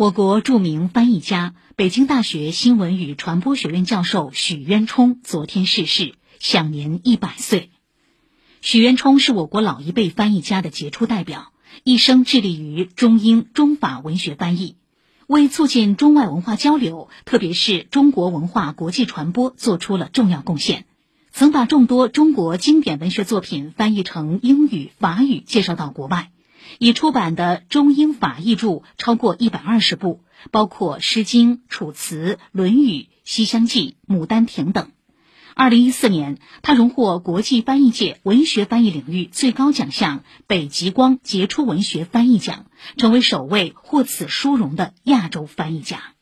我国著名翻译家、北京大学新闻与传播学院教授许渊冲昨天逝世，享年一百岁。许渊冲是我国老一辈翻译家的杰出代表，一生致力于中英中法文学翻译，为促进中外文化交流，特别是中国文化国际传播做出了重要贡献。曾把众多中国经典文学作品翻译成英语、法语，介绍到国外。已出版的中英法译著超过一百二十部，包括《诗经》《楚辞》《论语》《西厢记》《牡丹亭》等。二零一四年，他荣获国际翻译界文学翻译领域最高奖项北极光杰出文学翻译奖，成为首位获此殊荣的亚洲翻译家。